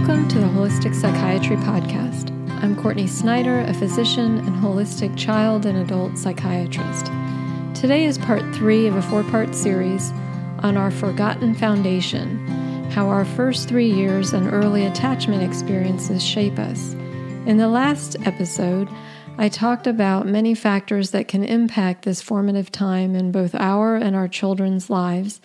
Welcome to the Holistic Psychiatry Podcast. I'm Courtney Snyder, a physician and holistic child and adult psychiatrist. Today is part three of a four part series on our forgotten foundation how our first three years and early attachment experiences shape us. In the last episode, I talked about many factors that can impact this formative time in both our and our children's lives.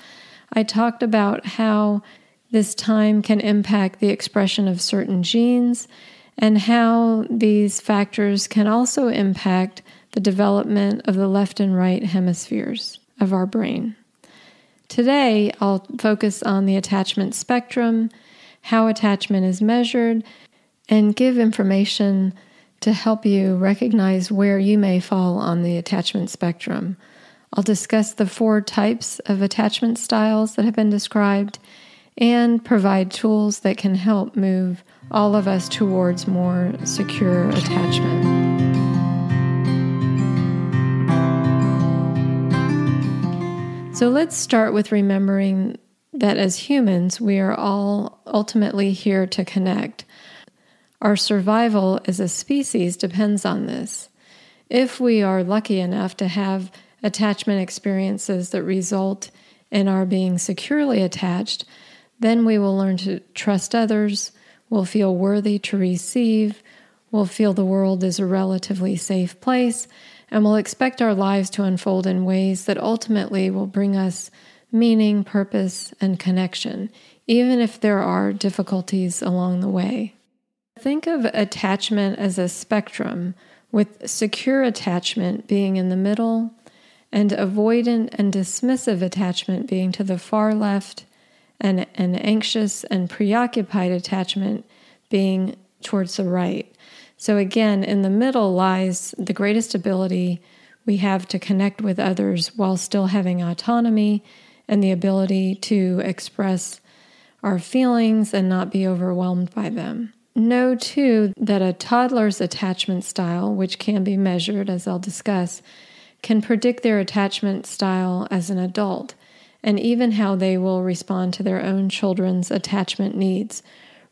I talked about how this time can impact the expression of certain genes and how these factors can also impact the development of the left and right hemispheres of our brain. Today, I'll focus on the attachment spectrum, how attachment is measured, and give information to help you recognize where you may fall on the attachment spectrum. I'll discuss the four types of attachment styles that have been described and provide tools that can help move all of us towards more secure attachment. So let's start with remembering that as humans, we are all ultimately here to connect. Our survival as a species depends on this. If we are lucky enough to have attachment experiences that result in our being securely attached, then we will learn to trust others, we'll feel worthy to receive, we'll feel the world is a relatively safe place, and we'll expect our lives to unfold in ways that ultimately will bring us meaning, purpose, and connection, even if there are difficulties along the way. Think of attachment as a spectrum, with secure attachment being in the middle, and avoidant and dismissive attachment being to the far left, and an anxious and preoccupied attachment being towards the right. So, again, in the middle lies the greatest ability we have to connect with others while still having autonomy and the ability to express our feelings and not be overwhelmed by them. Know too that a toddler's attachment style, which can be measured as I'll discuss, can predict their attachment style as an adult and even how they will respond to their own children's attachment needs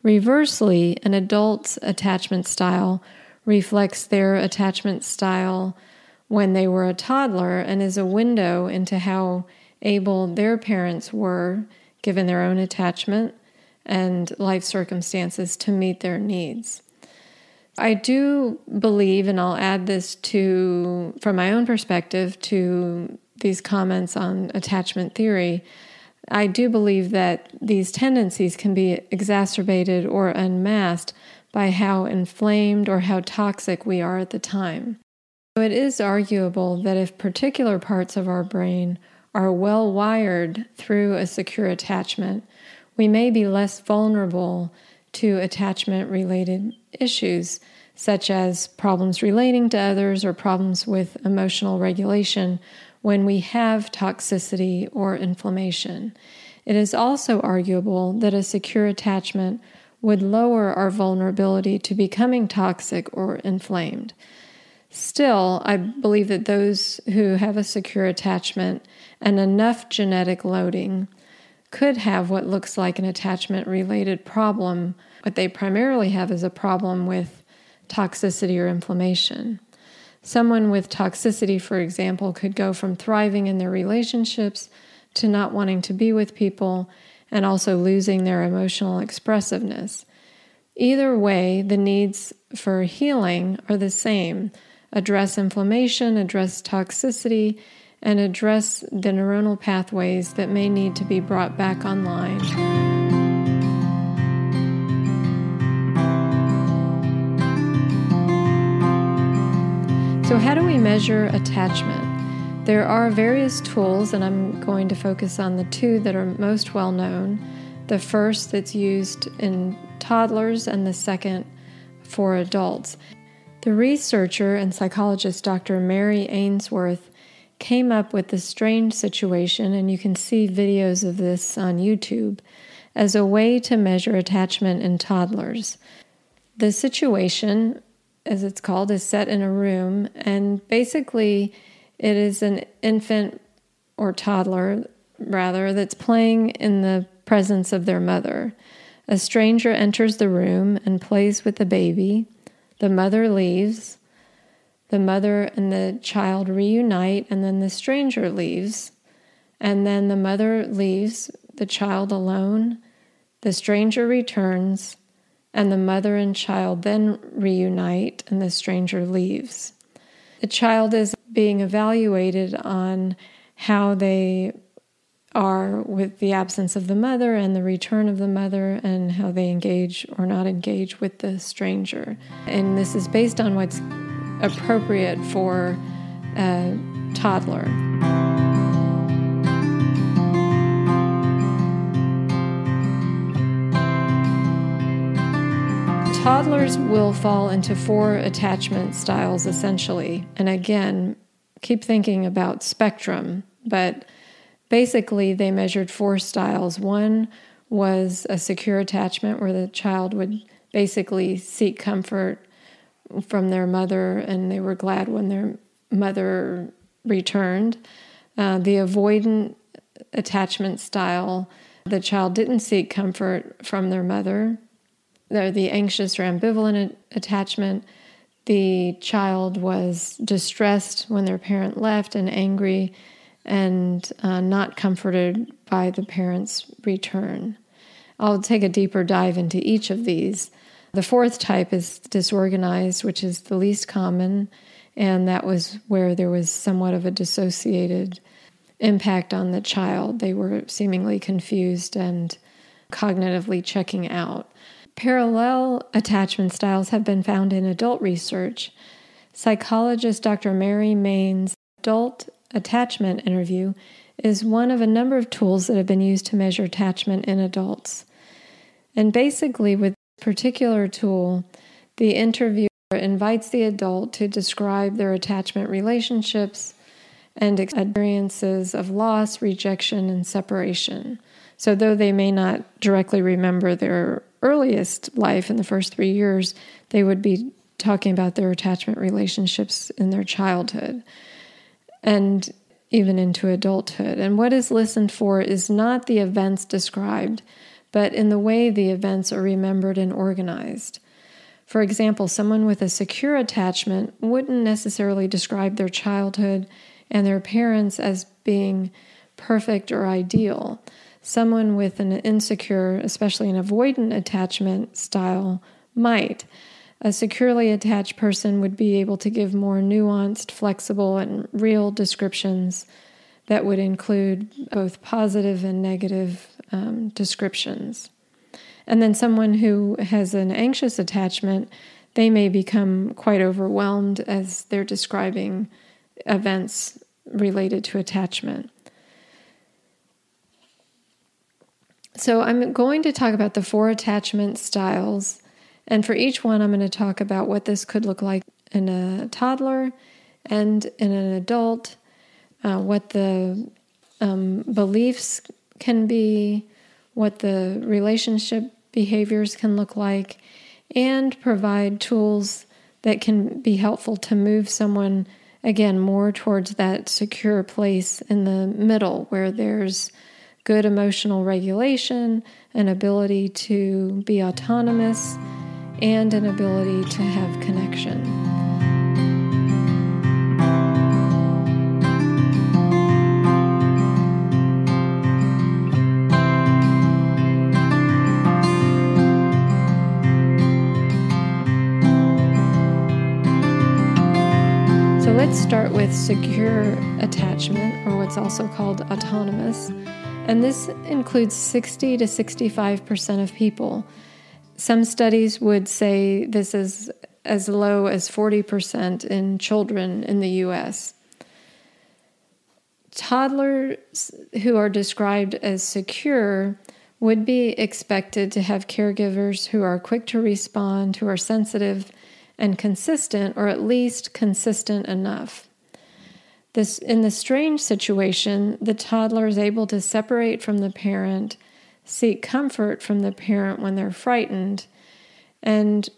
Reversely, an adult's attachment style reflects their attachment style when they were a toddler and is a window into how able their parents were, given their own attachment and life circumstances, to meet their needs. I do believe, and I'll add this to, from my own perspective, to these comments on attachment theory I do believe that these tendencies can be exacerbated or unmasked by how inflamed or how toxic we are at the time. So it is arguable that if particular parts of our brain are well wired through a secure attachment, we may be less vulnerable to attachment related issues, such as problems relating to others or problems with emotional regulation, when we have toxicity or inflammation. It is also arguable that a secure attachment would lower our vulnerability to becoming toxic or inflamed. Still, I believe that those who have a secure attachment and enough genetic loading could have what looks like an attachment related problem. What they primarily have is a problem with toxicity or inflammation. Someone with toxicity, for example, could go from thriving in their relationships to not wanting to be with people and also losing their emotional expressiveness. Either way, the needs for healing are the same address inflammation, address toxicity, and address the neuronal pathways that may need to be brought back online. So, how do we measure attachment? There are various tools, and I'm going to focus on the two that are most well known. The first that's used in toddlers, and the second for adults. The researcher and psychologist Dr. Mary Ainsworth came up with this strange situation, and you can see videos of this on YouTube, as a way to measure attachment in toddlers. The situation as it's called, is set in a room. And basically, it is an infant or toddler, rather, that's playing in the presence of their mother. A stranger enters the room and plays with the baby. The mother leaves. The mother and the child reunite, and then the stranger leaves. And then the mother leaves the child alone. The stranger returns, and the mother and child then reunite, and the stranger leaves. The child is being evaluated on how they are with the absence of the mother and the return of the mother and how they engage or not engage with the stranger. And this is based on what's appropriate for a toddler. Toddlers will fall into four attachment styles essentially. And again, keep thinking about spectrum, but basically they measured four styles. One was a secure attachment where the child would basically seek comfort from their mother and they were glad when their mother returned. Uh, the avoidant attachment style, the child didn't seek comfort from their mother the, the anxious or ambivalent attachment. The child was distressed when their parent left and angry and uh, not comforted by the parent's return. I'll take a deeper dive into each of these. The fourth type is disorganized, which is the least common, and that was where there was somewhat of a dissociated impact on the child. They were seemingly confused and cognitively checking out. Parallel attachment styles have been found in adult research. Psychologist Dr. Mary Main's adult attachment interview is one of a number of tools that have been used to measure attachment in adults. And basically, with this particular tool, the interviewer invites the adult to describe their attachment relationships and experiences of loss, rejection, and separation. So, though they may not directly remember their earliest life in the first three years, they would be talking about their attachment relationships in their childhood and even into adulthood. And what is listened for is not the events described, but in the way the events are remembered and organized. For example, someone with a secure attachment wouldn't necessarily describe their childhood and their parents as being perfect or ideal. Someone with an insecure, especially an avoidant attachment style, might. A securely attached person would be able to give more nuanced, flexible, and real descriptions that would include both positive and negative um, descriptions. And then someone who has an anxious attachment, they may become quite overwhelmed as they're describing events related to attachment. So, I'm going to talk about the four attachment styles. And for each one, I'm going to talk about what this could look like in a toddler and in an adult, uh, what the um, beliefs can be, what the relationship behaviors can look like, and provide tools that can be helpful to move someone again more towards that secure place in the middle where there's good emotional regulation, an ability to be autonomous, and an ability to have connection. So let's start with secure attachment, or what's also called autonomous. And this includes 60 to 65% of people. Some studies would say this is as low as 40% in children in the US. Toddlers who are described as secure would be expected to have caregivers who are quick to respond, who are sensitive and consistent, or at least consistent enough. This, in the strange situation, the toddler is able to separate from the parent, seek comfort from the parent when they're frightened, and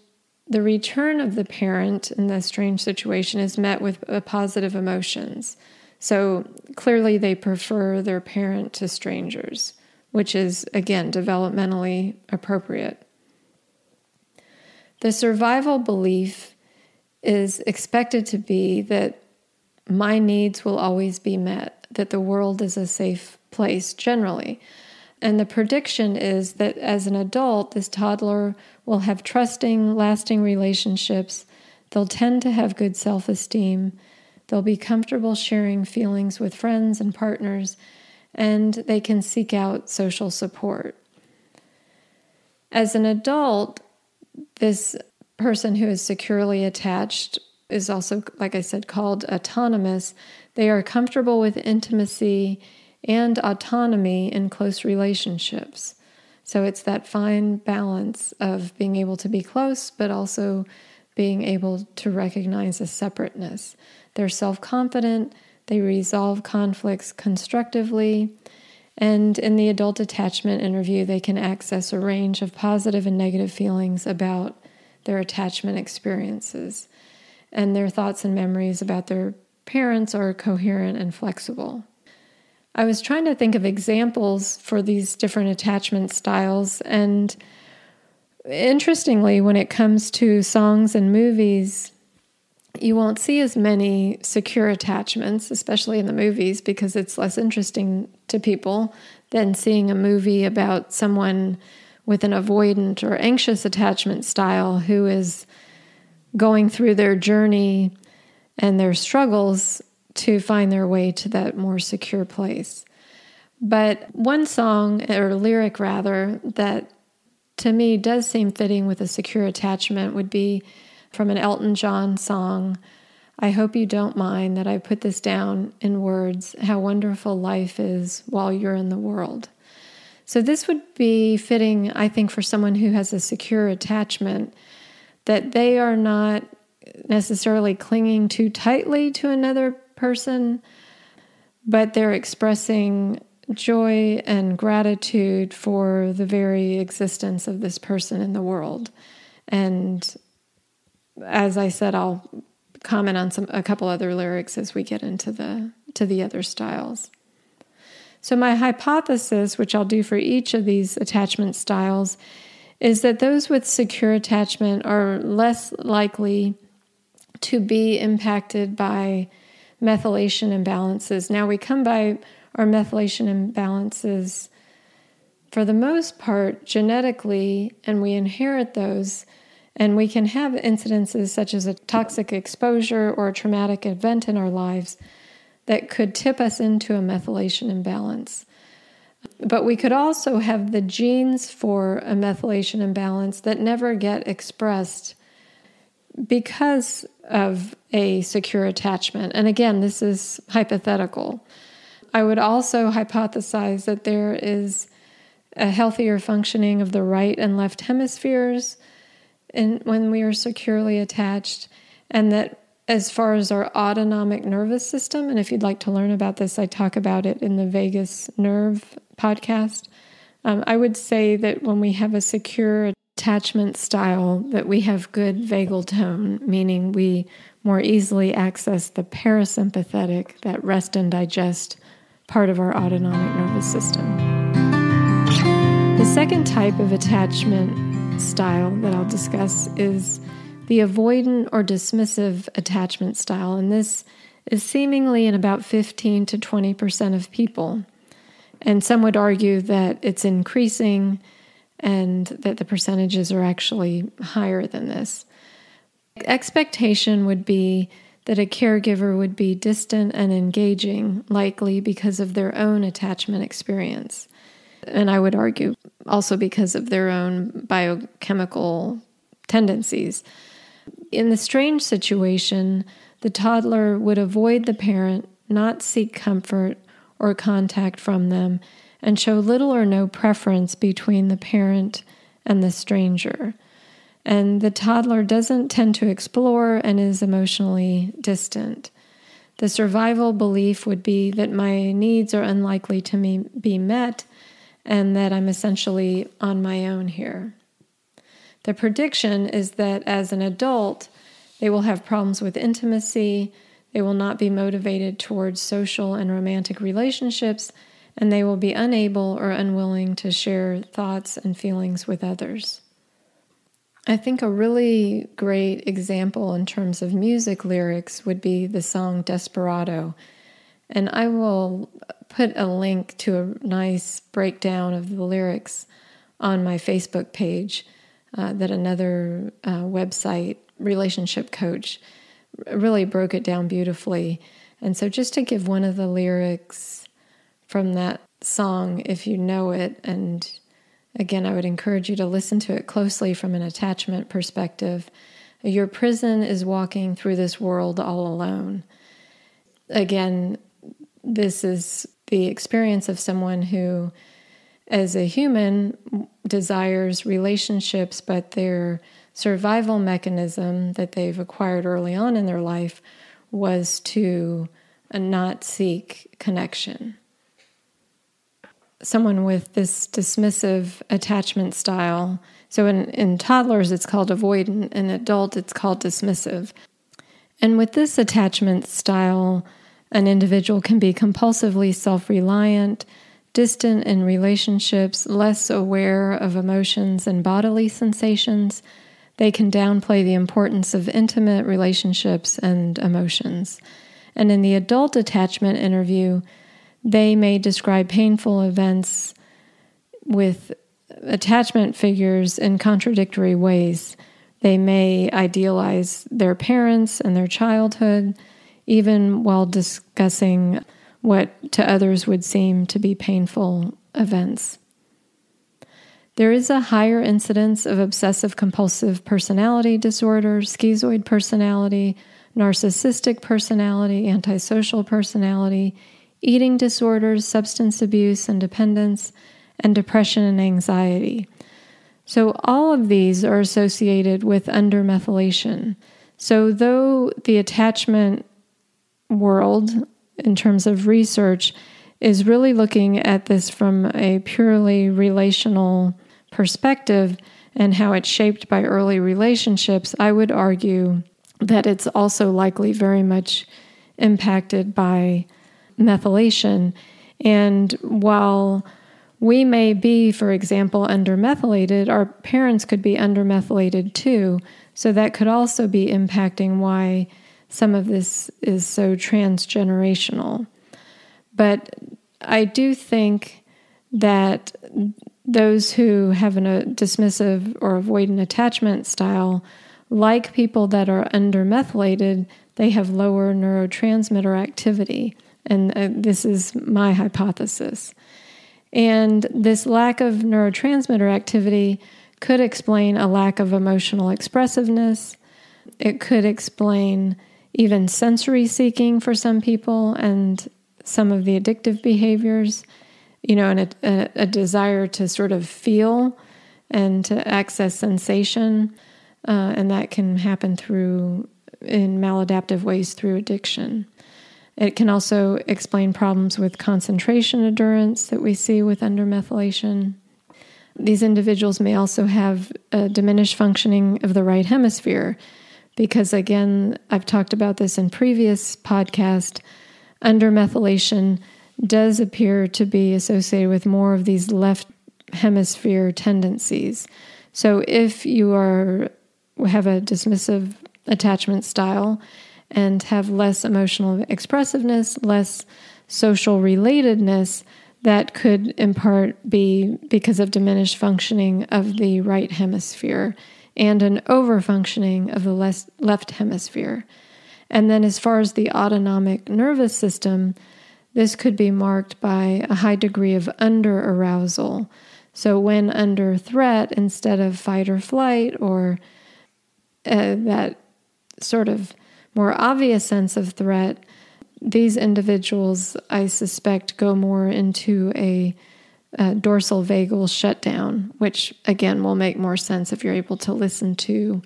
the return of the parent in the strange situation is met with uh, positive emotions. So clearly, they prefer their parent to strangers, which is, again, developmentally appropriate. The survival belief is expected to be that my needs will always be met, that the world is a safe place generally. And the prediction is that as an adult, this toddler will have trusting, lasting relationships. They'll tend to have good self esteem. They'll be comfortable sharing feelings with friends and partners, and they can seek out social support. As an adult, this person who is securely attached is also, like I said, called autonomous. They are comfortable with intimacy and autonomy in close relationships. So it's that fine balance of being able to be close, but also being able to recognize a separateness. They're self confident, they resolve conflicts constructively, and in the adult attachment interview, they can access a range of positive and negative feelings about their attachment experiences. And their thoughts and memories about their parents are coherent and flexible. I was trying to think of examples for these different attachment styles. And interestingly, when it comes to songs and movies, you won't see as many secure attachments, especially in the movies, because it's less interesting to people than seeing a movie about someone with an avoidant or anxious attachment style who is going through their journey and their struggles to find their way to that more secure place. But one song, or lyric rather, that to me does seem fitting with a secure attachment would be from an Elton John song. I hope you don't mind that I put this down in words how wonderful life is while you're in the world. So, this would be fitting, I think, for someone who has a secure attachment that they are not necessarily clinging too tightly to another person, but they're expressing joy and gratitude for the very existence of this person in the world. And as I said, I'll comment on some a couple other lyrics as we get into the to the other styles. So my hypothesis, which I'll do for each of these attachment styles, is that those with secure attachment are less likely to be impacted by methylation imbalances. Now, we come by our methylation imbalances for the most part genetically, and we inherit those. And we can have incidences such as a toxic exposure or a traumatic event in our lives that could tip us into a methylation imbalance. But we could also have the genes for a methylation imbalance that never get expressed because of a secure attachment. And again, this is hypothetical. I would also hypothesize that there is a healthier functioning of the right and left hemispheres in, when we are securely attached, and that as far as our autonomic nervous system, and if you'd like to learn about this, I talk about it in the vagus nerve podcast. Um, I would say that when we have a secure attachment style that we have good vagal tone, meaning we more easily access the parasympathetic, that rest and digest part of our autonomic nervous system. The second type of attachment style that I'll discuss is the avoidant or dismissive attachment style, and this is seemingly in about 15 to 20% of people. And some would argue that it's increasing and that the percentages are actually higher than this. Expectation would be that a caregiver would be distant and engaging, likely because of their own attachment experience. And I would argue also because of their own biochemical tendencies. In the strange situation, the toddler would avoid the parent, not seek comfort or contact from them, and show little or no preference between the parent and the stranger. And the toddler doesn't tend to explore and is emotionally distant. The survival belief would be that my needs are unlikely to be met and that I'm essentially on my own here. The prediction is that as an adult, they will have problems with intimacy, they will not be motivated towards social and romantic relationships, and they will be unable or unwilling to share thoughts and feelings with others. I think a really great example in terms of music lyrics would be the song Desperado. And I will put a link to a nice breakdown of the lyrics on my Facebook page uh, that another uh, website, Relationship Coach, really broke it down beautifully. And so, just to give one of the lyrics from that song, if you know it, and again, I would encourage you to listen to it closely from an attachment perspective. Your prison is walking through this world all alone. Again, this is the experience of someone who, as a human, desires relationships, but their survival mechanism that they've acquired early on in their life was to uh, not seek connection. Someone with this dismissive attachment style, so in, in toddlers it's called avoidant, in adult it's called dismissive. And with this attachment style, an individual can be compulsively self reliant, distant in relationships, less aware of emotions and bodily sensations, they can downplay the importance of intimate relationships and emotions. And in the adult attachment interview, they may describe painful events with attachment figures in contradictory ways. They may idealize their parents and their childhood, even while discussing what to others would seem to be painful events. There is a higher incidence of obsessive compulsive personality disorder, schizoid personality, narcissistic personality, antisocial personality, eating disorders, substance abuse and dependence, and depression and anxiety. So, all of these are associated with undermethylation. So, though the attachment world, in terms of research, is really looking at this from a purely relational perspective and how it's shaped by early relationships, I would argue that it's also likely very much impacted by methylation. And while we may be, for example, undermethylated, our parents could be undermethylated too. So that could also be impacting why some of this is so transgenerational. But I do think that those who have a dismissive or avoidant attachment style, like people that are undermethylated, they have lower neurotransmitter activity. And uh, this is my hypothesis. And this lack of neurotransmitter activity could explain a lack of emotional expressiveness. It could explain even sensory seeking for some people and some of the addictive behaviors you know, and a, a, a desire to sort of feel and to access sensation. Uh, and that can happen through, in maladaptive ways, through addiction. It can also explain problems with concentration endurance that we see with undermethylation. These individuals may also have a diminished functioning of the right hemisphere because, again, I've talked about this in previous podcast. Undermethylation does appear to be associated with more of these left hemisphere tendencies. So if you are have a dismissive attachment style and have less emotional expressiveness, less social relatedness, that could in part be because of diminished functioning of the right hemisphere and an overfunctioning of the left hemisphere. And then, as far as the autonomic nervous system, this could be marked by a high degree of under arousal. So, when under threat, instead of fight or flight or uh, that sort of more obvious sense of threat, these individuals, I suspect, go more into a, a, dorsal vagal shutdown, which again will make more sense if you're able to listen to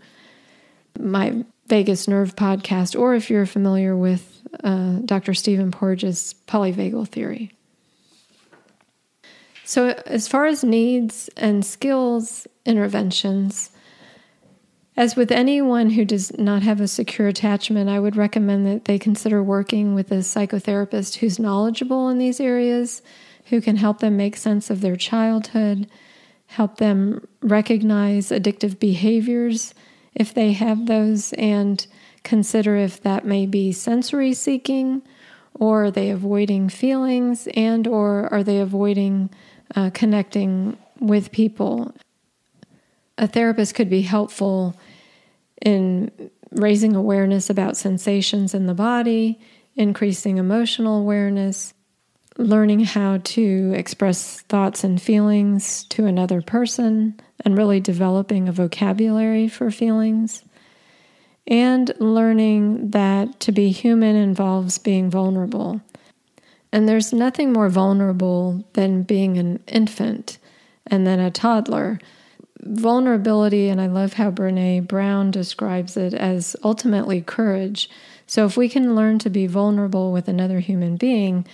my vagus nerve podcast or if you're familiar with uh, Dr. Stephen Porges' polyvagal theory. So, as far as needs and skills interventions, as with anyone who does not have a secure attachment, I would recommend that they consider working with a psychotherapist who's knowledgeable in these areas who can help them make sense of their childhood, help them recognize addictive behaviors if they have those, and consider if that may be sensory seeking or are they avoiding feelings and or are they avoiding uh, connecting with people. A therapist could be helpful in raising awareness about sensations in the body increasing emotional awareness learning how to express thoughts and feelings to another person and really developing a vocabulary for feelings and learning that to be human involves being vulnerable. And there's nothing more vulnerable than being an infant and then a toddler. Vulnerability, and I love how Brene Brown describes it as ultimately courage. So, if we can learn to be vulnerable with another human being,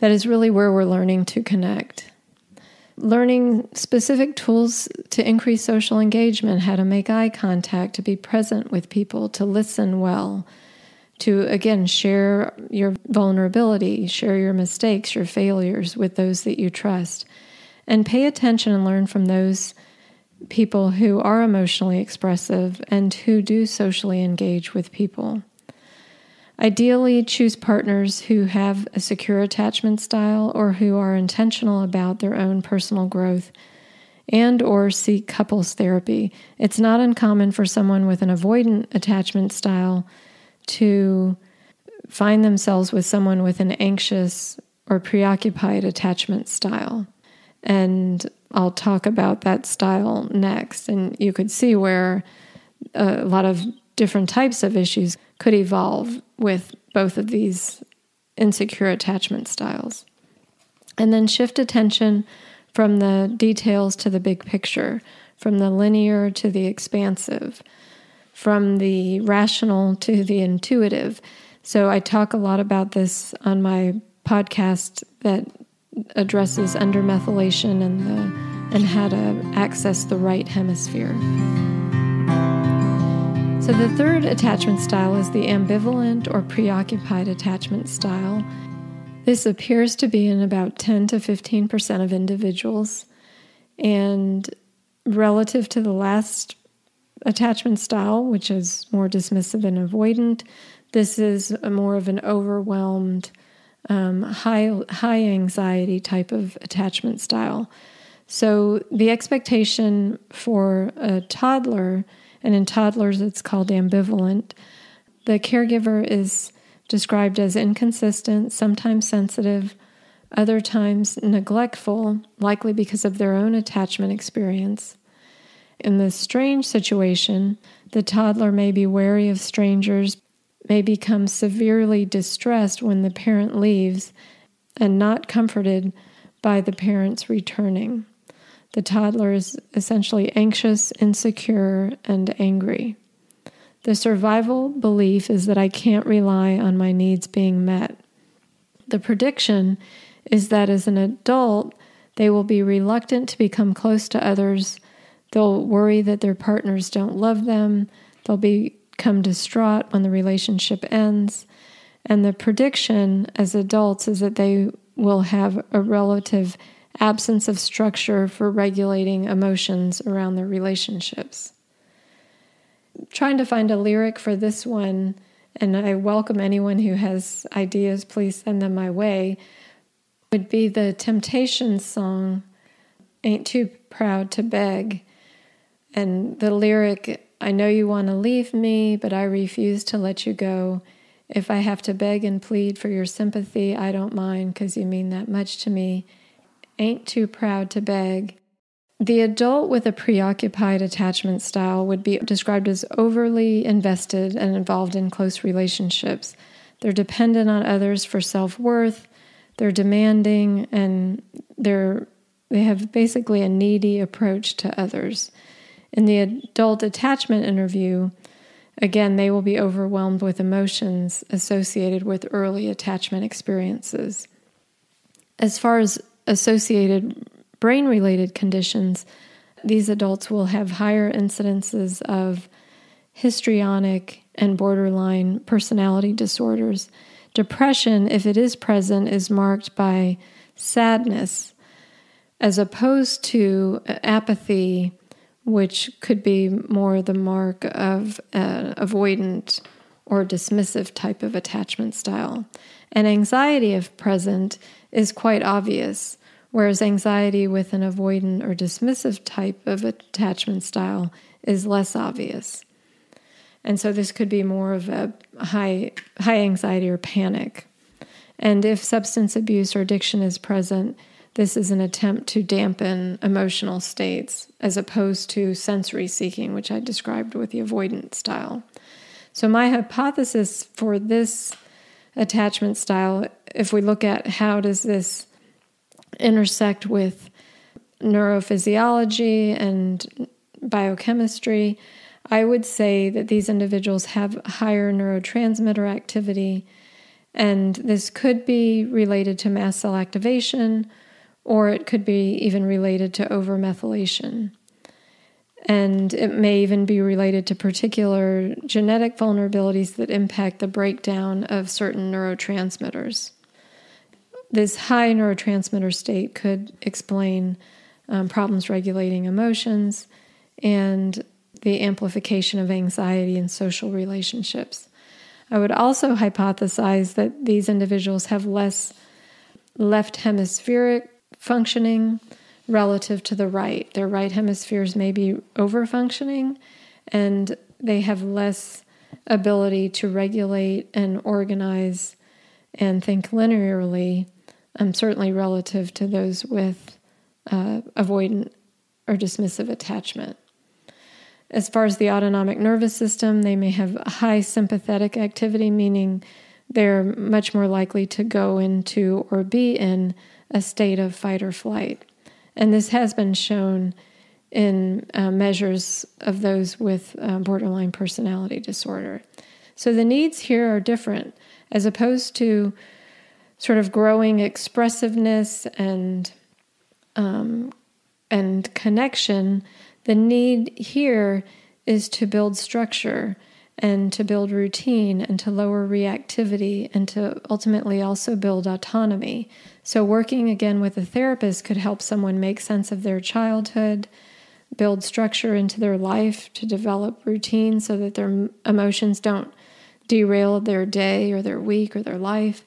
that is really where we're learning to connect learning specific tools to increase social engagement, how to make eye contact, to be present with people, to listen well, to again share your vulnerability, share your mistakes, your failures with those that you trust, and pay attention and learn from those people who are emotionally expressive and who do socially engage with people. Ideally, choose partners who have a secure attachment style or who are intentional about their own personal growth and or seek couples therapy. It's not uncommon for someone with an avoidant attachment style to find themselves with someone with an anxious or preoccupied attachment style. And I'll talk about that style next. And you could see where a lot of different types of issues could evolve with both of these insecure attachment styles. And then shift attention from the details to the big picture, from the linear to the expansive, from the rational to the intuitive. So I talk a lot about this on my podcast that addresses undermethylation and the and how to access the right hemisphere. So, the third attachment style is the ambivalent or preoccupied attachment style. This appears to be in about 10 to 15% of individuals. And relative to the last attachment style, which is more dismissive and avoidant, this is more of an overwhelmed, um, high, high anxiety type of attachment style. So, the expectation for a toddler and in toddlers it's called ambivalent. The caregiver is described as inconsistent, sometimes sensitive, other times neglectful, likely because of their own attachment experience. In this strange situation, the toddler may be wary of strangers, may become severely distressed when the parent leaves, and not comforted by the parent's returning. The toddler is essentially anxious, insecure, and angry. The survival belief is that I can't rely on my needs being met. The prediction is that as an adult, they will be reluctant to become close to others. They'll worry that their partners don't love them. They'll become distraught when the relationship ends. And the prediction as adults is that they will have a relative absence of structure for regulating emotions around their relationships. Trying to find a lyric for this one, and I welcome anyone who has ideas, please send them my way, would be the Temptations song, Ain't Too Proud to Beg. And the lyric, I know you want to leave me, but I refuse to let you go. If I have to beg and plead for your sympathy, I don't mind because you mean that much to me ain't too proud to beg. The adult with a preoccupied attachment style would be described as overly invested and involved in close relationships. They're dependent on others for self worth, they're demanding, and they're, they have basically a needy approach to others. In the adult attachment interview, again, they will be overwhelmed with emotions associated with early attachment experiences. As far as associated brain related conditions, these adults will have higher incidences of histrionic and borderline personality disorders. Depression, if it is present, is marked by sadness, as opposed to apathy, which could be more the mark of an avoidant or dismissive type of attachment style. And anxiety, if present, is quite obvious, whereas anxiety with an avoidant or dismissive type of attachment style is less obvious. And so this could be more of a high high anxiety or panic. And if substance abuse or addiction is present, this is an attempt to dampen emotional states as opposed to sensory seeking, which I described with the avoidant style. So, my hypothesis for this attachment style, if we look at how does this intersect with neurophysiology and biochemistry, I would say that these individuals have higher neurotransmitter activity, and this could be related to mast cell activation, or it could be even related to overmethylation. And it may even be related to particular genetic vulnerabilities that impact the breakdown of certain neurotransmitters. This high neurotransmitter state could explain um, problems regulating emotions and the amplification of anxiety in social relationships. I would also hypothesize that these individuals have less left hemispheric functioning relative to the right. Their right hemispheres may be overfunctioning and they have less ability to regulate and organize and think linearly, um, certainly relative to those with uh, avoidant or dismissive attachment. As far as the autonomic nervous system, they may have high sympathetic activity, meaning they're much more likely to go into or be in a state of fight or flight. And this has been shown in uh, measures of those with uh, borderline personality disorder. So the needs here are different as opposed to sort of growing expressiveness and um, and connection. The need here is to build structure and to build routine and to lower reactivity and to ultimately also build autonomy. So, working again with a therapist could help someone make sense of their childhood, build structure into their life, to develop routine so that their emotions don't derail their day or their week or their life.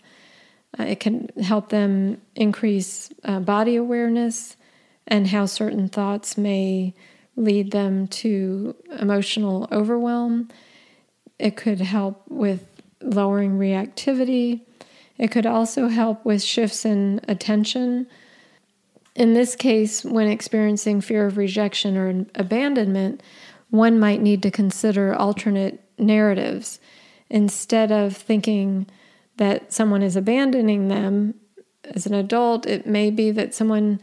Uh, it can help them increase uh, body awareness and how certain thoughts may lead them to emotional overwhelm. It could help with lowering reactivity. It could also help with shifts in attention. In this case, when experiencing fear of rejection or abandonment, one might need to consider alternate narratives. Instead of thinking that someone is abandoning them as an adult, it may be that someone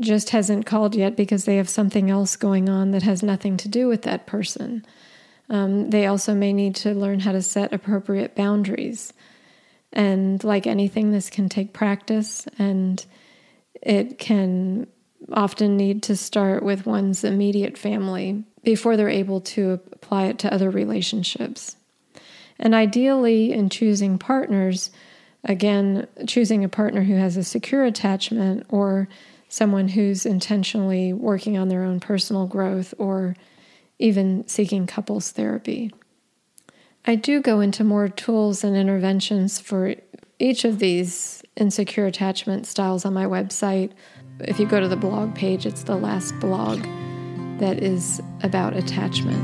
just hasn't called yet because they have something else going on that has nothing to do with that person. Um, they also may need to learn how to set appropriate boundaries. And like anything, this can take practice and it can often need to start with one's immediate family before they're able to apply it to other relationships. And ideally, in choosing partners, again, choosing a partner who has a secure attachment or someone who's intentionally working on their own personal growth or even seeking couples therapy. I do go into more tools and interventions for each of these insecure attachment styles on my website. If you go to the blog page, it's the last blog that is about attachment.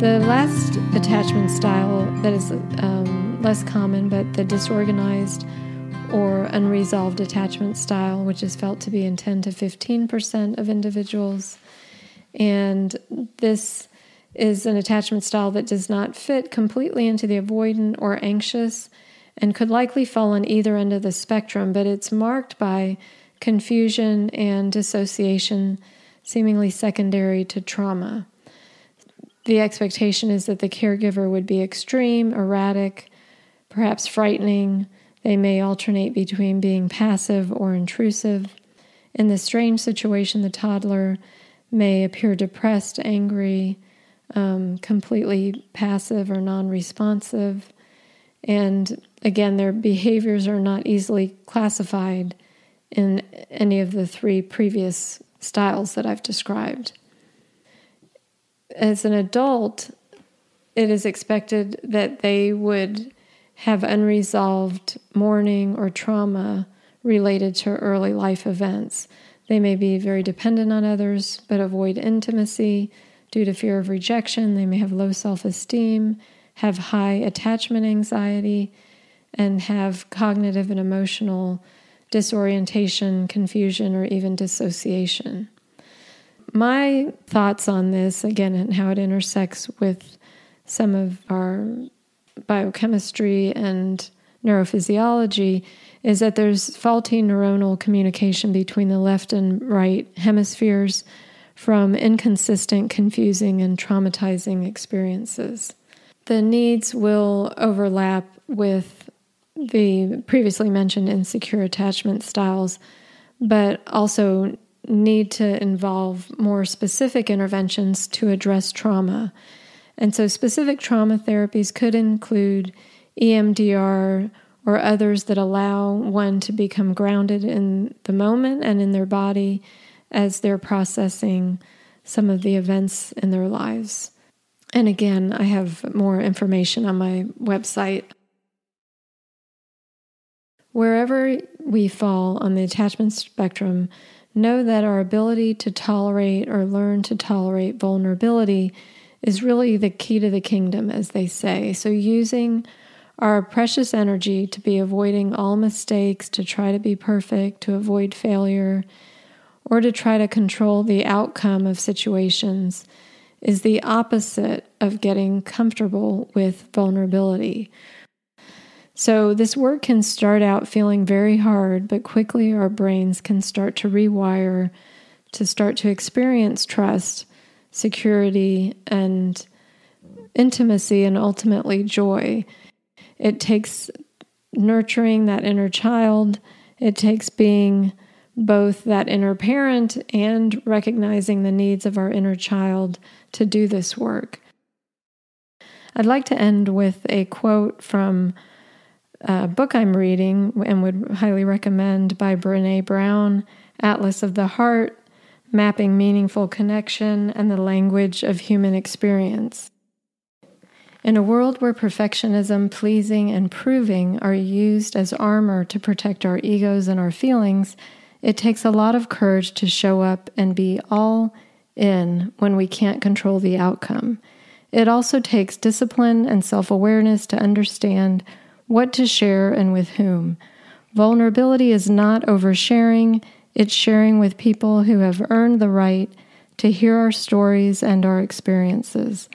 The last attachment style that is um, less common, but the disorganized or unresolved attachment style, which is felt to be in 10 to 15% of individuals. And this is an attachment style that does not fit completely into the avoidant or anxious and could likely fall on either end of the spectrum, but it's marked by confusion and dissociation, seemingly secondary to trauma. The expectation is that the caregiver would be extreme, erratic, perhaps frightening, they may alternate between being passive or intrusive. In this strange situation, the toddler may appear depressed, angry, um, completely passive or non responsive. And again, their behaviors are not easily classified in any of the three previous styles that I've described. As an adult, it is expected that they would have unresolved mourning or trauma related to early life events. They may be very dependent on others, but avoid intimacy due to fear of rejection. They may have low self esteem, have high attachment anxiety, and have cognitive and emotional disorientation, confusion, or even dissociation. My thoughts on this, again, and how it intersects with some of our biochemistry and neurophysiology, is that there's faulty neuronal communication between the left and right hemispheres from inconsistent, confusing, and traumatizing experiences. The needs will overlap with the previously mentioned insecure attachment styles, but also need to involve more specific interventions to address trauma. And so, specific trauma therapies could include EMDR or others that allow one to become grounded in the moment and in their body as they're processing some of the events in their lives. And again, I have more information on my website. Wherever we fall on the attachment spectrum, know that our ability to tolerate or learn to tolerate vulnerability is really the key to the kingdom, as they say. So, using our precious energy to be avoiding all mistakes, to try to be perfect, to avoid failure, or to try to control the outcome of situations is the opposite of getting comfortable with vulnerability. So, this work can start out feeling very hard, but quickly our brains can start to rewire to start to experience trust, security, and intimacy, and ultimately joy. It takes nurturing that inner child, it takes being both that inner parent and recognizing the needs of our inner child to do this work. I'd like to end with a quote from a book I'm reading and would highly recommend by Brene Brown Atlas of the Heart Mapping Meaningful Connection and the Language of Human Experience. In a world where perfectionism, pleasing, and proving are used as armor to protect our egos and our feelings, it takes a lot of courage to show up and be all in when we can't control the outcome. It also takes discipline and self awareness to understand what to share and with whom. Vulnerability is not oversharing, it's sharing with people who have earned the right to hear our stories and our experiences.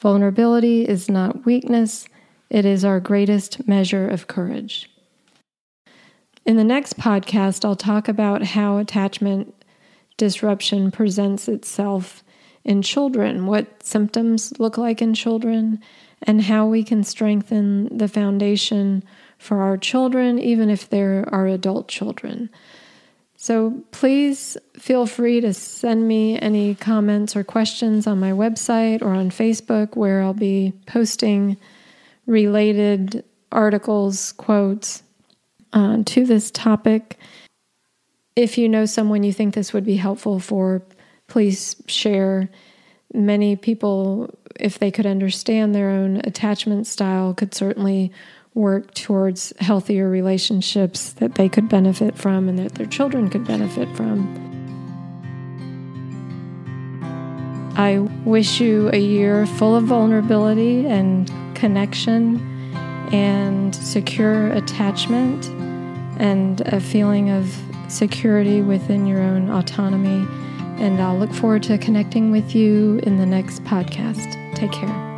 Vulnerability is not weakness, it is our greatest measure of courage. In the next podcast, I'll talk about how attachment disruption presents itself in children, what symptoms look like in children, and how we can strengthen the foundation for our children, even if they're adult children. So please feel free to send me any comments or questions on my website or on Facebook, where I'll be posting related articles, quotes uh, to this topic. If you know someone you think this would be helpful for, please share. Many people, if they could understand their own attachment style, could certainly work towards healthier relationships that they could benefit from and that their children could benefit from. I wish you a year full of vulnerability and connection and secure attachment and a feeling of security within your own autonomy. And I'll look forward to connecting with you in the next podcast. Take care.